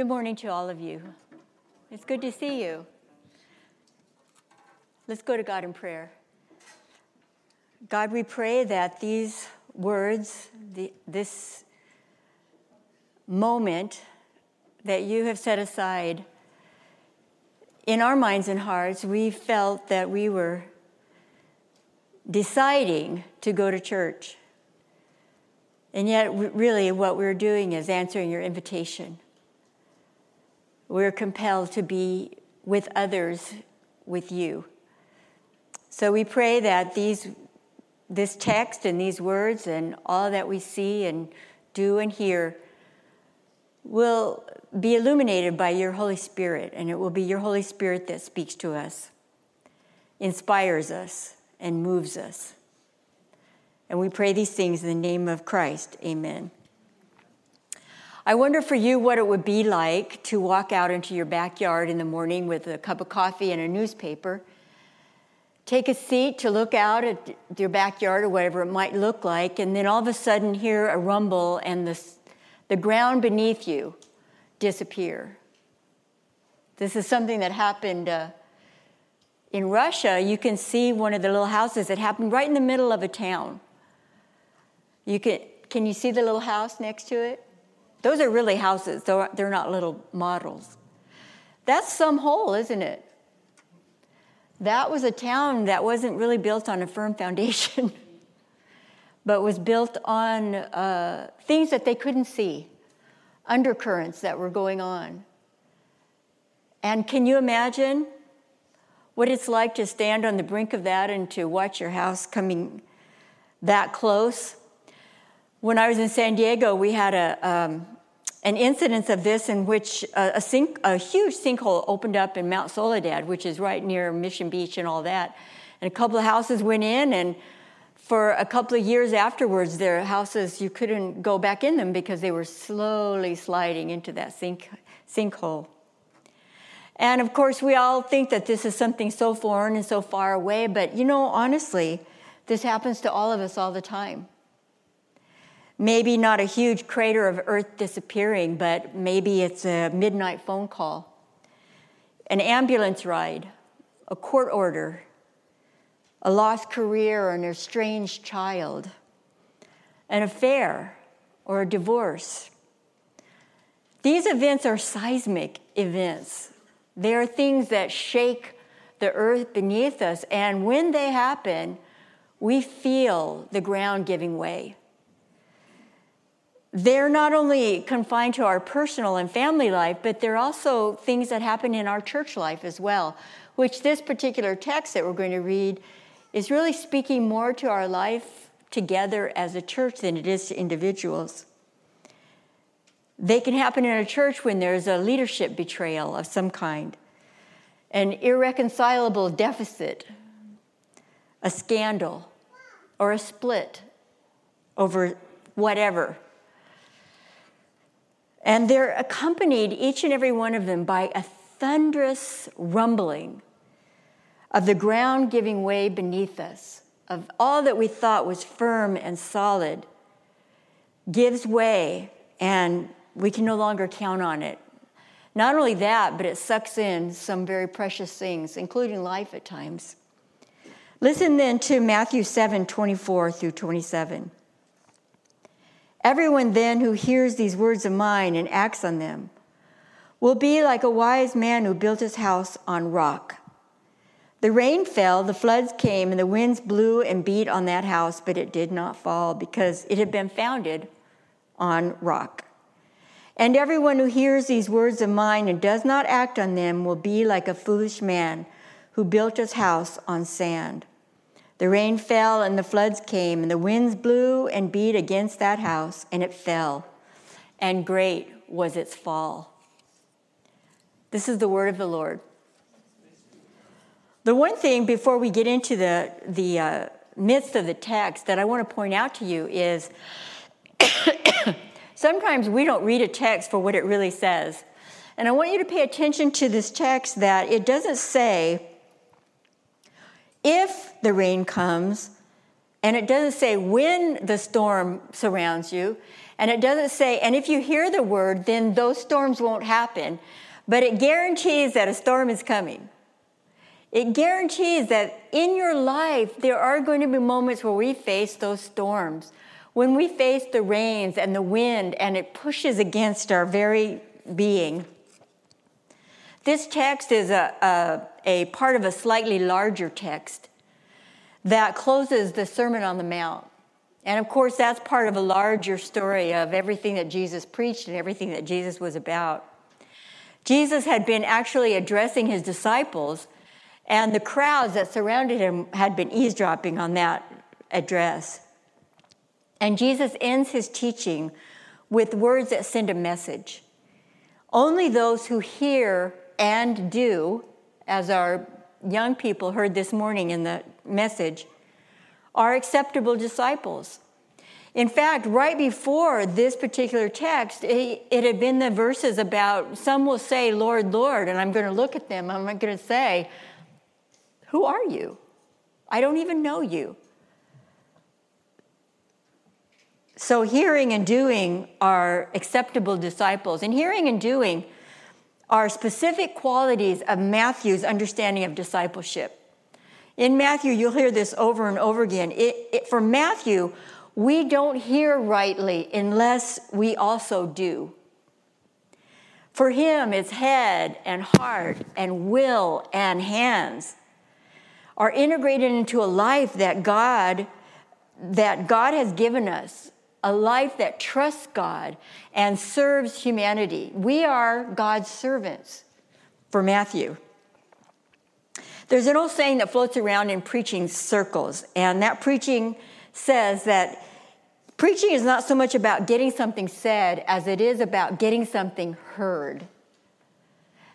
Good morning to all of you. It's good to see you. Let's go to God in prayer. God, we pray that these words, the, this moment that you have set aside in our minds and hearts, we felt that we were deciding to go to church. And yet, really, what we're doing is answering your invitation. We're compelled to be with others with you. So we pray that these, this text and these words and all that we see and do and hear will be illuminated by your Holy Spirit, and it will be your Holy Spirit that speaks to us, inspires us, and moves us. And we pray these things in the name of Christ. Amen. I wonder for you what it would be like to walk out into your backyard in the morning with a cup of coffee and a newspaper. Take a seat to look out at your backyard or whatever it might look like, and then all of a sudden hear a rumble and the, the ground beneath you disappear. This is something that happened uh, in Russia. You can see one of the little houses that happened right in the middle of a town. You can, can you see the little house next to it? Those are really houses, they're not little models. That's some hole, isn't it? That was a town that wasn't really built on a firm foundation, but was built on uh, things that they couldn't see, undercurrents that were going on. And can you imagine what it's like to stand on the brink of that and to watch your house coming that close? When I was in San Diego, we had a, um, an incident of this in which a, a, sink, a huge sinkhole opened up in Mount Soledad, which is right near Mission Beach and all that. And a couple of houses went in, and for a couple of years afterwards, their houses, you couldn't go back in them because they were slowly sliding into that sink, sinkhole. And of course, we all think that this is something so foreign and so far away, but you know, honestly, this happens to all of us all the time. Maybe not a huge crater of Earth disappearing, but maybe it's a midnight phone call, an ambulance ride, a court order, a lost career or an estranged child, an affair or a divorce. These events are seismic events. They are things that shake the earth beneath us, and when they happen, we feel the ground giving way they're not only confined to our personal and family life, but they're also things that happen in our church life as well, which this particular text that we're going to read is really speaking more to our life together as a church than it is to individuals. They can happen in a church when there's a leadership betrayal of some kind, an irreconcilable deficit, a scandal, or a split over whatever and they're accompanied, each and every one of them, by a thunderous rumbling of the ground giving way beneath us, of all that we thought was firm and solid, gives way, and we can no longer count on it. Not only that, but it sucks in some very precious things, including life at times. Listen then to Matthew 7 24 through 27. Everyone then who hears these words of mine and acts on them will be like a wise man who built his house on rock. The rain fell, the floods came, and the winds blew and beat on that house, but it did not fall because it had been founded on rock. And everyone who hears these words of mine and does not act on them will be like a foolish man who built his house on sand. The rain fell and the floods came, and the winds blew and beat against that house, and it fell, and great was its fall. This is the word of the Lord. The one thing before we get into the, the uh, midst of the text that I want to point out to you is sometimes we don't read a text for what it really says. And I want you to pay attention to this text that it doesn't say, if the rain comes, and it doesn't say when the storm surrounds you, And it doesn't say, and if you hear the word, then those storms won't happen. But it guarantees that a storm is coming. It guarantees that in your life, there are going to be moments where we face those storms. When we face the rains and the wind, and it pushes against our very being. This text is a, a, a part of a slightly larger text that closes the Sermon on the Mount. And of course, that's part of a larger story of everything that Jesus preached and everything that Jesus was about. Jesus had been actually addressing his disciples, and the crowds that surrounded him had been eavesdropping on that address. And Jesus ends his teaching with words that send a message. Only those who hear and do, as our young people heard this morning in the message, are acceptable disciples. In fact, right before this particular text, it, had been the verses about some will say, Lord, Lord, and I'm going to look at them. I'm going to say, Who are you? I don't even know you. So, hearing and doing are acceptable disciples. And hearing and doing are specific qualities of Matthew's understanding of discipleship. In Matthew, you'll hear this over and over again. It, it, for Matthew, we don't hear rightly unless we also do. For him, it's head and heart and will and hands are integrated into a life that God that God has given us, a life that trusts God and serves humanity. We are God's servants for Matthew. There's an old saying that floats around in preaching circles, and that preaching says that preaching is not so much about getting something said as it is about getting something heard.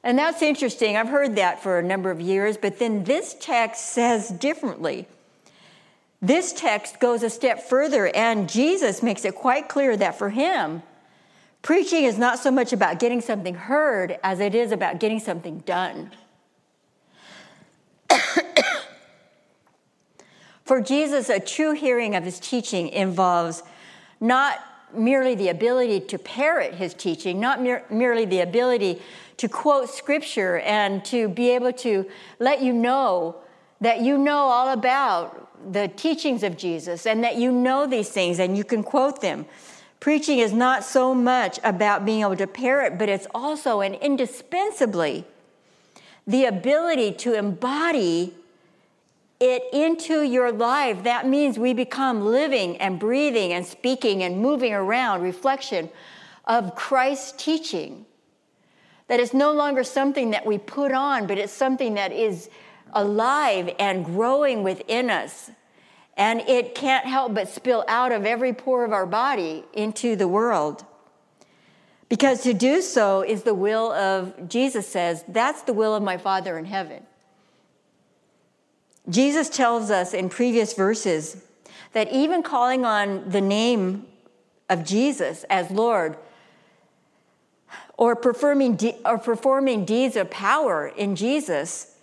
And that's interesting. I've heard that for a number of years, but then this text says differently. This text goes a step further, and Jesus makes it quite clear that for him, preaching is not so much about getting something heard as it is about getting something done. For Jesus, a true hearing of his teaching involves not merely the ability to parrot his teaching, not mer- merely the ability to quote scripture and to be able to let you know that you know all about the teachings of Jesus and that you know these things and you can quote them. Preaching is not so much about being able to parrot, but it's also and indispensably the ability to embody it into your life, that means we become living and breathing and speaking and moving around, reflection of Christ's teaching. That it's no longer something that we put on, but it's something that is alive and growing within us. And it can't help but spill out of every pore of our body into the world. Because to do so is the will of, Jesus says, that's the will of my Father in heaven. Jesus tells us in previous verses that even calling on the name of Jesus as Lord or performing, de- or performing deeds of power in Jesus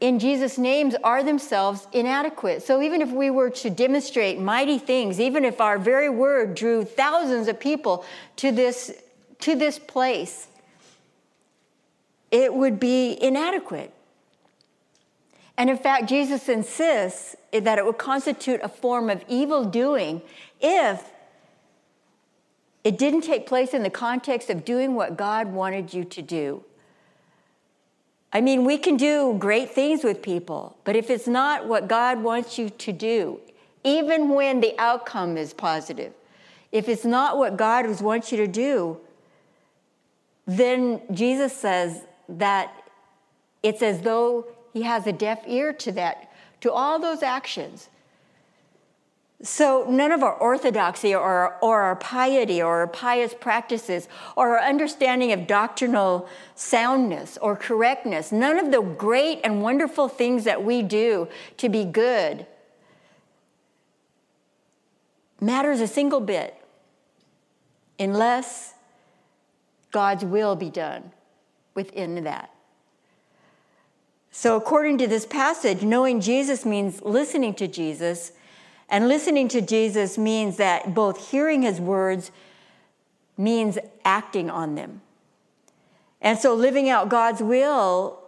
in Jesus' names are themselves inadequate. So even if we were to demonstrate mighty things, even if our very word drew thousands of people to this, to this place, it would be inadequate. And in fact, Jesus insists that it would constitute a form of evil doing if it didn't take place in the context of doing what God wanted you to do. I mean, we can do great things with people, but if it's not what God wants you to do, even when the outcome is positive, if it's not what God wants you to do, then Jesus says that it's as though he has a deaf ear to that, to all those actions. So none of our orthodoxy or, or our piety or our pious practices or our understanding of doctrinal soundness or correctness, none of the great and wonderful things that we do to be good matters a single bit unless God's will be done within that. So, according to this passage, knowing Jesus means listening to Jesus And listening to Jesus means that both hearing his words means acting on them. And so living out God's will,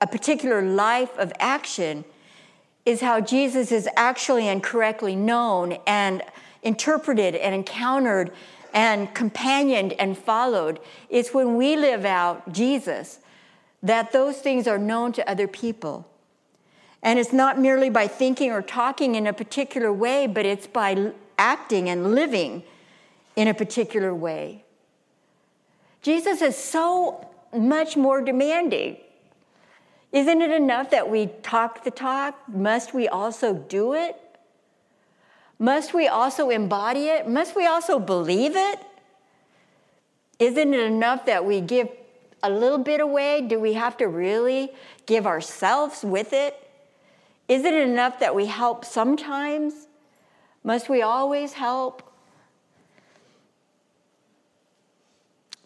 a particular life of action, is how Jesus is actually and correctly known and interpreted and encountered and companioned and followed. It's when we live out Jesus that those things are known to other people. And it's not merely by thinking or talking in a particular way, but it's by acting and living in a particular way. Jesus is so much more demanding. Isn't it enough that we talk the talk? Must we also do it? Must we also embody it? Must we also believe it? Isn't it enough that we give a little bit away? Do we have to really give ourselves with it? Isn't it enough that we help sometimes? Must we always help?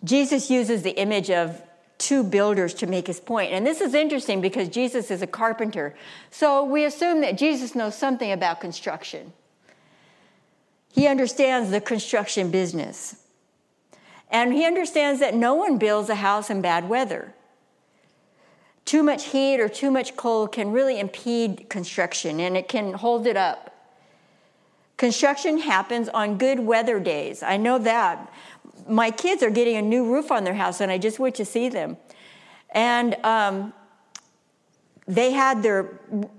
Jesus uses the image of two builders to make his point. And this is interesting because Jesus is a carpenter. So we assume that Jesus knows something about construction. He understands the construction business. And he understands that no one builds a house in bad weather. Too much heat or too much cold can really impede construction and it can hold it up. Construction happens on good weather days. I know that my kids are getting a new roof on their house, and I just went to see them. And um, they had their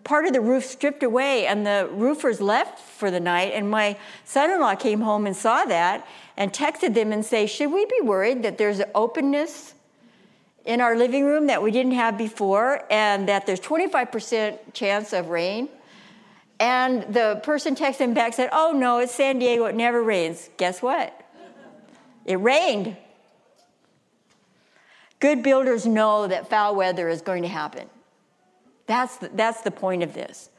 part of the roof stripped away, and the roofers left for the night. And my son-in-law came home and saw that, and texted them and say, "Should we be worried that there's openness in our living room that we didn't have before, and that there's 25% chance of rain?" And the person texted him back said, "Oh no, it's San Diego. It never rains." Guess what? It rained. Good builders know that foul weather is going to happen. That's the, that's the point of this.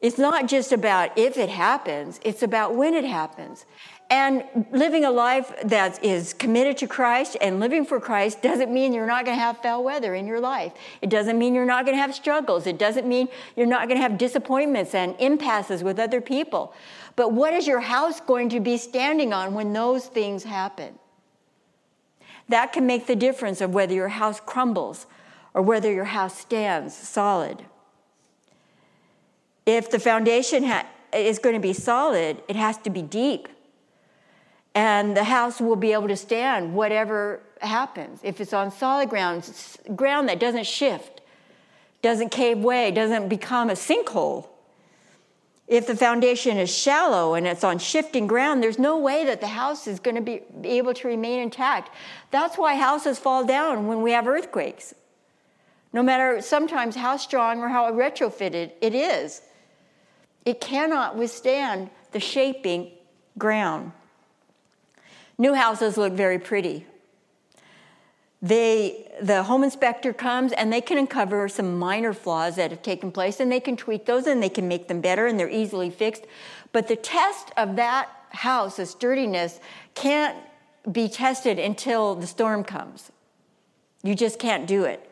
It's not just about if it happens, it's about when it happens. And living a life that is committed to Christ and living for Christ doesn't mean you're not going to have foul weather in your life. It doesn't mean you're not going to have struggles. It doesn't mean you're not going to have disappointments and impasses with other people. But what is your house going to be standing on when those things happen? That can make the difference of whether your house crumbles or whether your house stands solid. If the foundation ha- is going to be solid, it has to be deep and the house will be able to stand whatever happens. If it's on solid ground, ground that doesn't shift, doesn't cave way, doesn't become a sinkhole. If the foundation is shallow and it's on shifting ground, there's no way that the house is going to be, be able to remain intact. That's why houses fall down when we have earthquakes. No matter sometimes how strong or how retrofitted it is, it cannot withstand the shaping ground. New houses look very pretty. They, the home inspector comes and they can uncover some minor flaws that have taken place and they can tweak those and they can make them better and they're easily fixed. But the test of that house, the sturdiness, can't be tested until the storm comes. You just can't do it.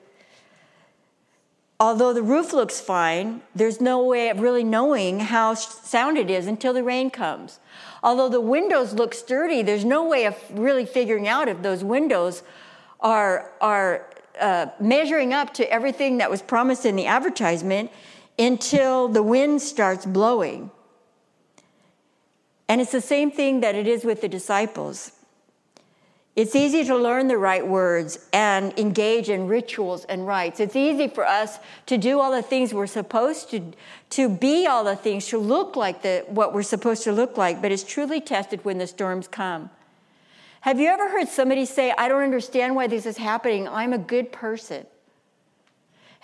Although the roof looks fine, there's no way of really knowing how sound it is until the rain comes. Although the windows look sturdy, there's no way of really figuring out if those windows are, are uh, measuring up to everything that was promised in the advertisement until the wind starts blowing. And it's the same thing that it is with the disciples. It's easy to learn the right words and engage in rituals and rites. It's easy for us to do all the things we're supposed to, to be all the things, to look like the, what we're supposed to look like, but it's truly tested when the storms come. Have you ever heard somebody say, I don't understand why this is happening? I'm a good person.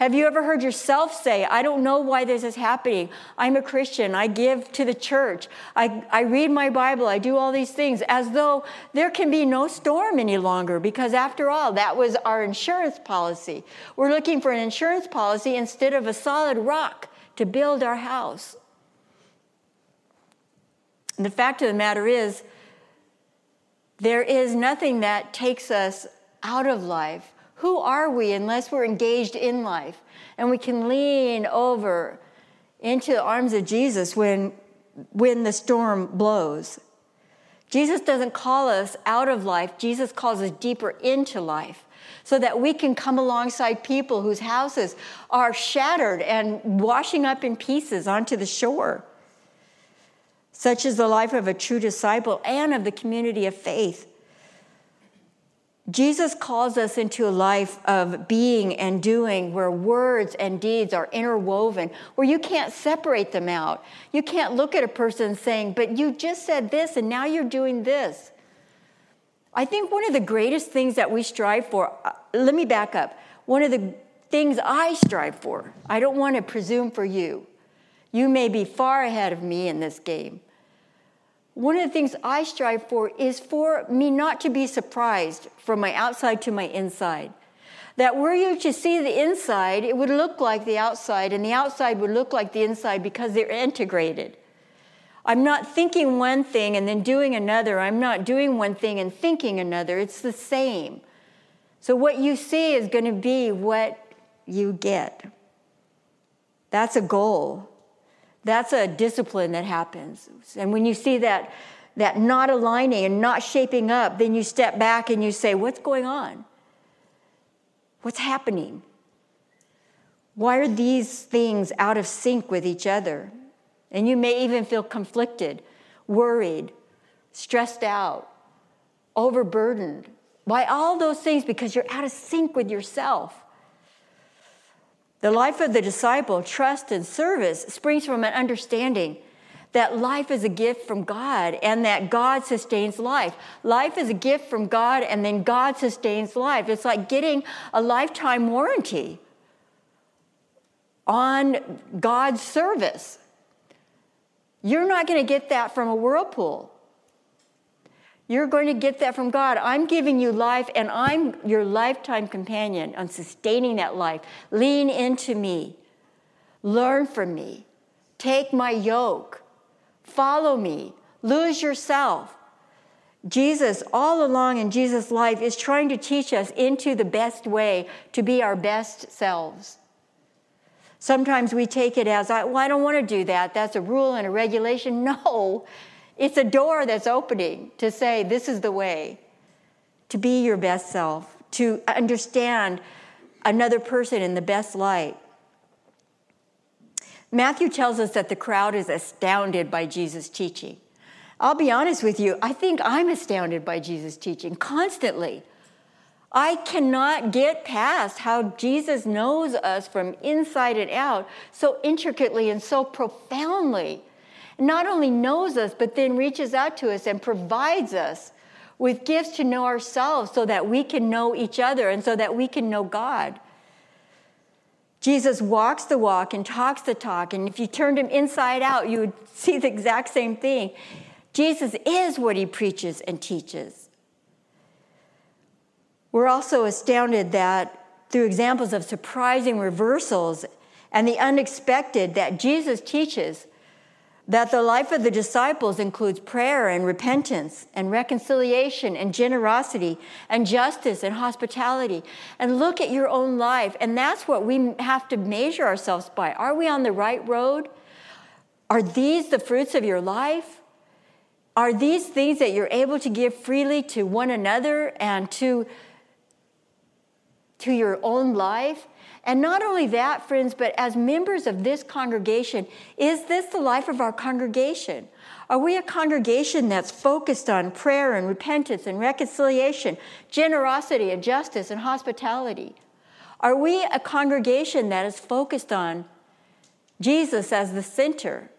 Have you ever heard yourself say, I don't know why this is happening? I'm a Christian. I give to the church. I, I read my Bible. I do all these things as though there can be no storm any longer because, after all, that was our insurance policy. We're looking for an insurance policy instead of a solid rock to build our house. And the fact of the matter is, there is nothing that takes us out of life who are we unless we're engaged in life? And we can lean over into the arms of Jesus when when the storm blows. Jesus doesn't call us out of life, Jesus calls us deeper into life so that we can come alongside people whose houses are shattered and washing up in pieces onto the shore. Such is the life of a true disciple and of the community of faith. Jesus calls us into a life of being and doing where words and deeds are interwoven, where you can't separate them out. You can't look at a person saying, But you just said this and now you're doing this. I think one of the greatest things that we strive for, uh, let me back up. One of the things I strive for, I don't want to presume for you. You may be far ahead of me in this game. One of the things I strive for is for me not to be surprised from my outside to my inside. That were you to see the inside, it would look like the outside, and the outside would look like the inside because they're integrated. I'm not thinking one thing and then doing another. I'm not doing one thing and thinking another. It's the same. So, what you see is going to be what you get. That's a goal. That's a discipline that happens. And when you see that, that not aligning and not shaping up, then you step back and you say, What's going on? What's happening? Why are these things out of sync with each other? And you may even feel conflicted, worried, stressed out, overburdened by all those things because you're out of sync with yourself. The life of the disciple, trust and service, springs from an understanding that life is a gift from God and that God sustains life. Life is a gift from God and then God sustains life. It's like getting a lifetime warranty on God's service. You're not going to get that from a whirlpool. You're going to get that from God. I'm giving you life, and I'm your lifetime companion on sustaining that life. Lean into me. Learn from me. Take my yoke. Follow me. Lose yourself. Jesus, all along in Jesus' life, is trying to teach us into the best way to be our best selves. Sometimes we take it as, well, I don't want to do that. That's a rule and a regulation. No, it's a door that's opening to say, this is the way to be your best self, to understand another person in the best light. Matthew tells us that the crowd is astounded by Jesus' teaching. I'll be honest with you, I think I'm astounded by Jesus' teaching constantly. I cannot get past how Jesus knows us from inside and out so intricately and so profoundly. Not only knows us, but then reaches out to us and provides us with gifts to know ourselves so that we can know each other and so that we can know God. Jesus walks the walk and talks the talk, and if you turned him inside out, you would see the exact same thing. Jesus is what he preaches and teaches. We're also astounded that through examples of surprising reversals and the unexpected that Jesus teaches that the life of the disciples includes prayer and repentance and reconciliation and generosity and justice and hospitality. And look at your own life. And that's what we have to measure ourselves by. Are we on the right road? Are these the fruits of your life? Are these things that you're able to give freely to one another and to to your own life. And not only that, friends, but as members of this congregation, is this the life of our congregation? Are we a congregation that's focused on prayer and repentance and reconciliation, generosity and justice and hospitality? Are we a congregation that is focused on Jesus as the center?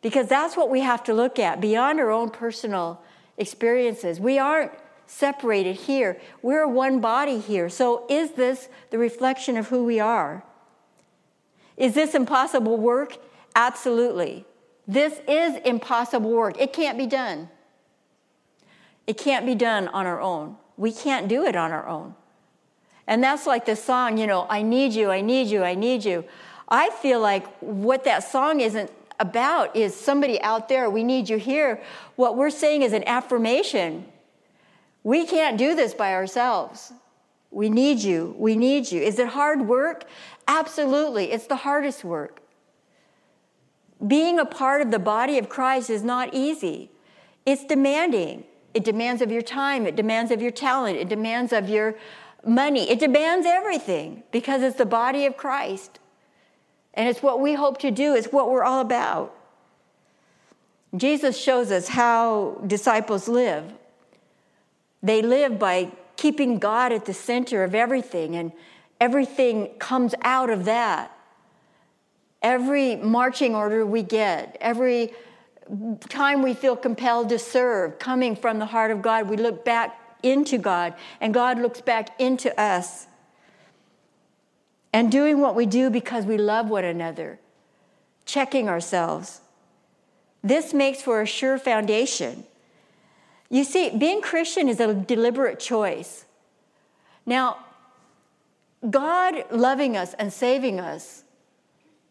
Because that's what we have to look at beyond our own personal experiences. We aren't separated here. We're one body here. So, is this the reflection of who we are? Is this impossible work? Absolutely. This is impossible work. It can't be done. It can't be done on our own. We can't do it on our own. And that's like the song, you know, I need you, I need you, I need you. I feel like what that song isn't about is somebody out there, we need you here. What we're saying is an affirmation we can't do this by ourselves. We need you. We need you. Is it hard work? Absolutely. It's the hardest work. being a part of the body of Christ is not easy. It's demanding. It demands of your time, it demands of your talent, it demands of your money, it demands everything because it's the body of Christ. And it's what we hope to do, it's what we're all about. Jesus shows us how disciples live. They live by keeping God at the center of everything, and everything comes out of that. Every marching order we get, every time we feel compelled to serve, coming from the heart of God, we look back into God, and God looks back into us. And doing what we do because we love one another, checking ourselves. This makes for a sure foundation. You see, being Christian is a deliberate choice. Now, God loving us and saving us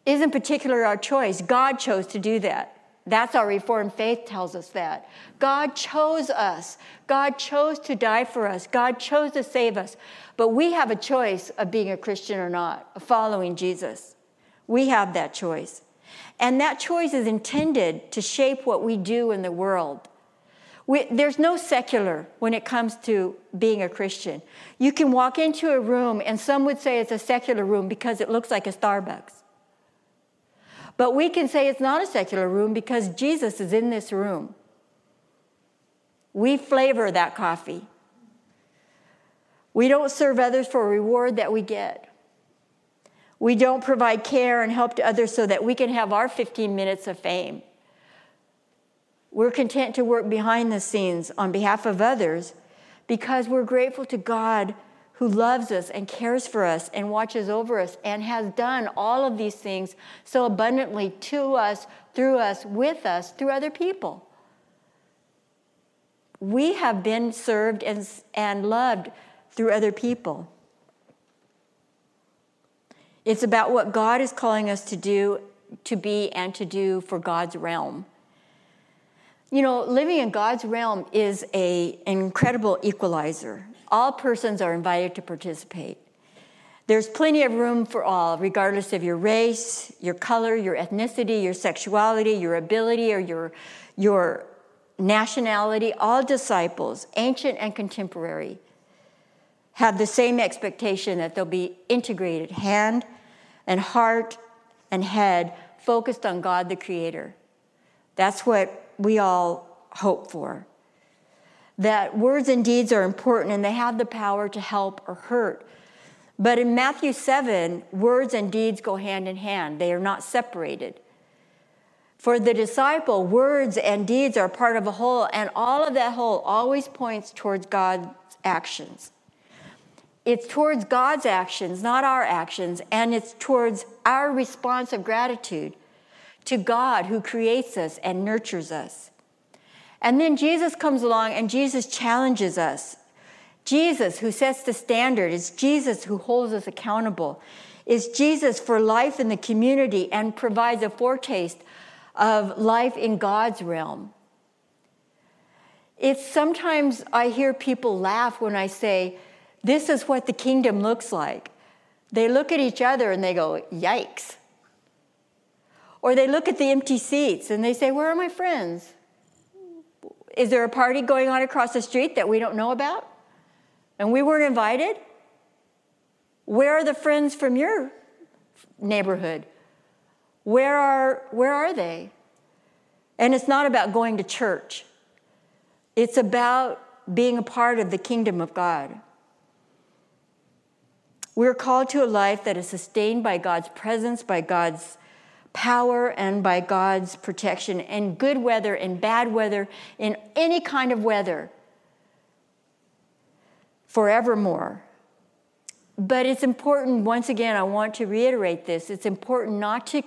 isn't particularly our choice. God chose to do that. That's our Reformed faith tells us that. God chose us. God chose to die for us. God chose to save us. But we have a choice of being a Christian or not, of following Jesus. We have that choice. And that choice is intended to shape what we do in the world. We, there's no secular when it comes to being a Christian. You can walk into a room, and some would say it's a secular room because it looks like a Starbucks. But we can say it's not a secular room because Jesus is in this room. We flavor that coffee. We don't serve others for a reward that we get. We don't provide care and help to others so that we can have our 15 minutes of fame. We're content to work behind the scenes on behalf of others because we're grateful to God who loves us and cares for us and watches over us and has done all of these things so abundantly to us, through us, with us, through other people. We have been served and, and loved through other people. It's about what God is calling us to do, to be, and to do for God's realm. You know, living in God's realm is a, an incredible equalizer. All persons are invited to participate. There's plenty of room for all, regardless of your race, your color, your ethnicity, your sexuality, your ability, or your, your nationality. All disciples, ancient and contemporary, have the same expectation that they'll be integrated, hand and heart and head, focused on God the Creator. That's what we all hope for that words and deeds are important and they have the power to help or hurt. But in Matthew 7, words and deeds go hand in hand, they are not separated. For the disciple, words and deeds are part of a whole, and all of that whole always points towards God's actions. It's towards God's actions, not our actions, and it's towards our response of gratitude to God who creates us and nurtures us. And then Jesus comes along and Jesus challenges us. Jesus, who sets the standard, is Jesus who holds us accountable, is Jesus for life in the community and provides a foretaste of life in God's realm. It's sometimes I hear people laugh when I say, This is what the kingdom looks like. They look at each other and they go, Yikes. Or they look at the empty seats and they say, Where are my friends? Is there a party going on across the street that we don't know about? And we weren't invited? Where are the friends from your neighborhood? Where are, where are they? And it's not about going to church, it's about being a part of the kingdom of God. We're called to a life that is sustained by God's presence, by God's power and by God's protection in good weather, in bad weather, in any kind of weather, forevermore. But it's important, once again, I want to reiterate this it's important not to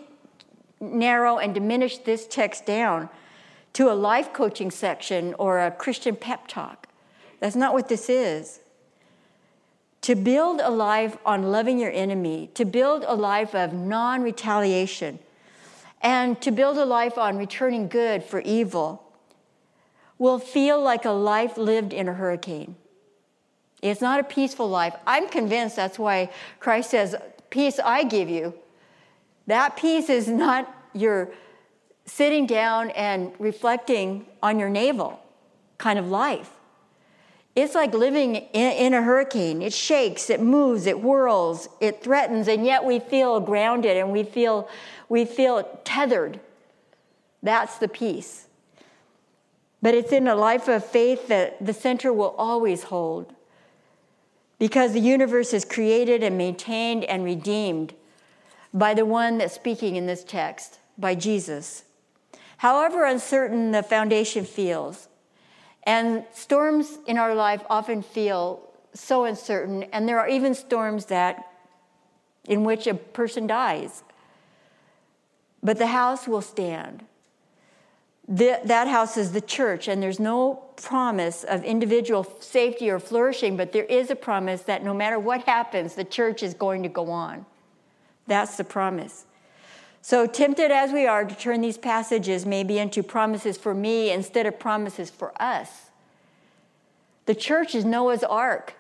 narrow and diminish this text down to a life coaching section or a Christian pep talk. That's not what this is. To build a life on loving your enemy, to build a life of non retaliation, and to build a life on returning good for evil will feel like a life lived in a hurricane. It's not a peaceful life. I'm convinced that's why Christ says, Peace I give you. That peace is not your sitting down and reflecting on your navel kind of life. It's like living in, a hurricane. It shakes, it moves, it whirls, it threatens, and yet we feel grounded and we feel, we feel tethered. That's the peace. But it's in a life of faith that the center will always hold because the universe is created and maintained and redeemed by the one that's speaking in this text, by Jesus. However uncertain the foundation feels, and storms in our life often feel so uncertain, and there are even storms that in which a person dies. But the house will stand. The, that house is the church, and there's no promise of individual safety or flourishing, but there is a promise that no matter what happens, the church is going to go on. That's the promise. So, tempted as we are to turn these passages maybe into promises for me instead of promises for us, the church is Noah's ark.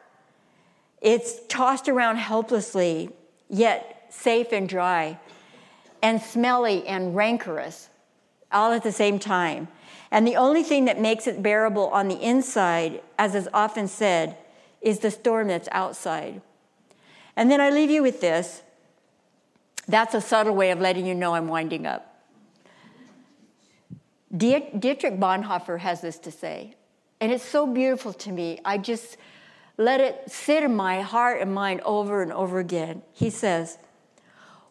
It's tossed around helplessly, yet safe and dry, and smelly and rancorous all at the same time. And the only thing that makes it bearable on the inside, as is often said, is the storm that's outside. And then I leave you with this. That's a subtle way of letting you know I'm winding up. Dietrich Bonhoeffer has this to say, and it's so beautiful to me. I just let it sit in my heart and mind over and over again. He says,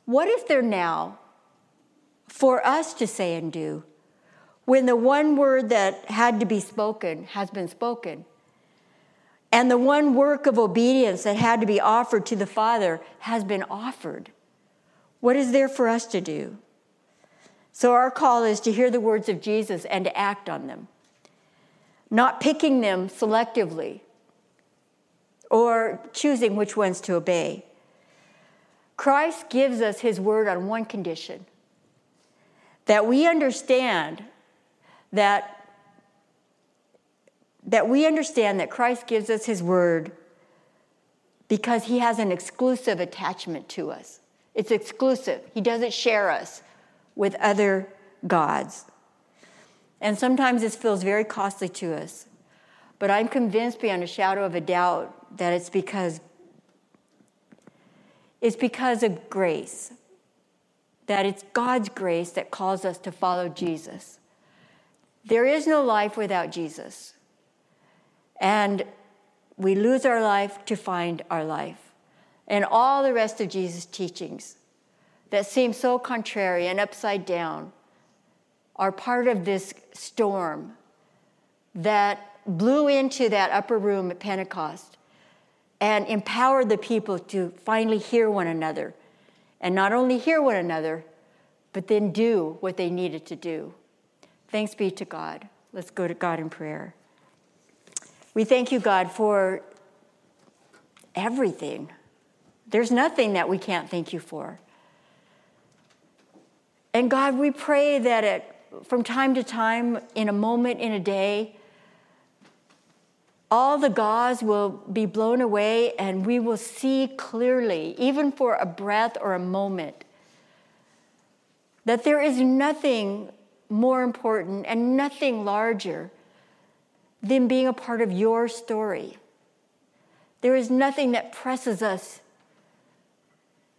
What if there now for us to say and do when the one word that had to be spoken has been spoken. And the one work of obedience that had to be offered to the Father has been offered. What is there for us to do? So, our call is to hear the words of Jesus and to act on them, not picking them selectively or choosing which ones to obey. Christ gives us his word on one condition that we understand that that we understand that Christ gives us his word because he has an exclusive attachment to us. It's exclusive. He doesn't share us with other gods. And sometimes this feels very costly to us. But I'm convinced beyond a shadow of a doubt that it's because it's because of grace that it's God's grace that calls us to follow Jesus. There is no life without Jesus. And we lose our life to find our life. And all the rest of Jesus' teachings that seem so contrary and upside down are part of this storm that blew into that upper room at Pentecost and empowered the people to finally hear one another and not only hear one another, but then do what they needed to do. Thanks be to God. Let's go to God in prayer. We thank you, God, for everything. There's nothing that we can't thank you for. And God, we pray that it, from time to time, in a moment, in a day, all the gauze will be blown away and we will see clearly, even for a breath or a moment, that there is nothing more important and nothing larger than being a part of your story. There is nothing that presses us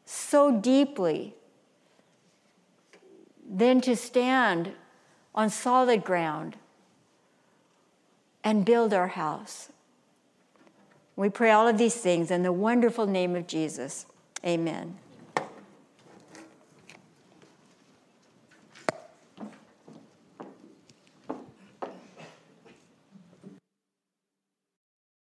so deeply than to stand on solid ground and build our house. We pray all of these things in the wonderful name of Jesus. Amen.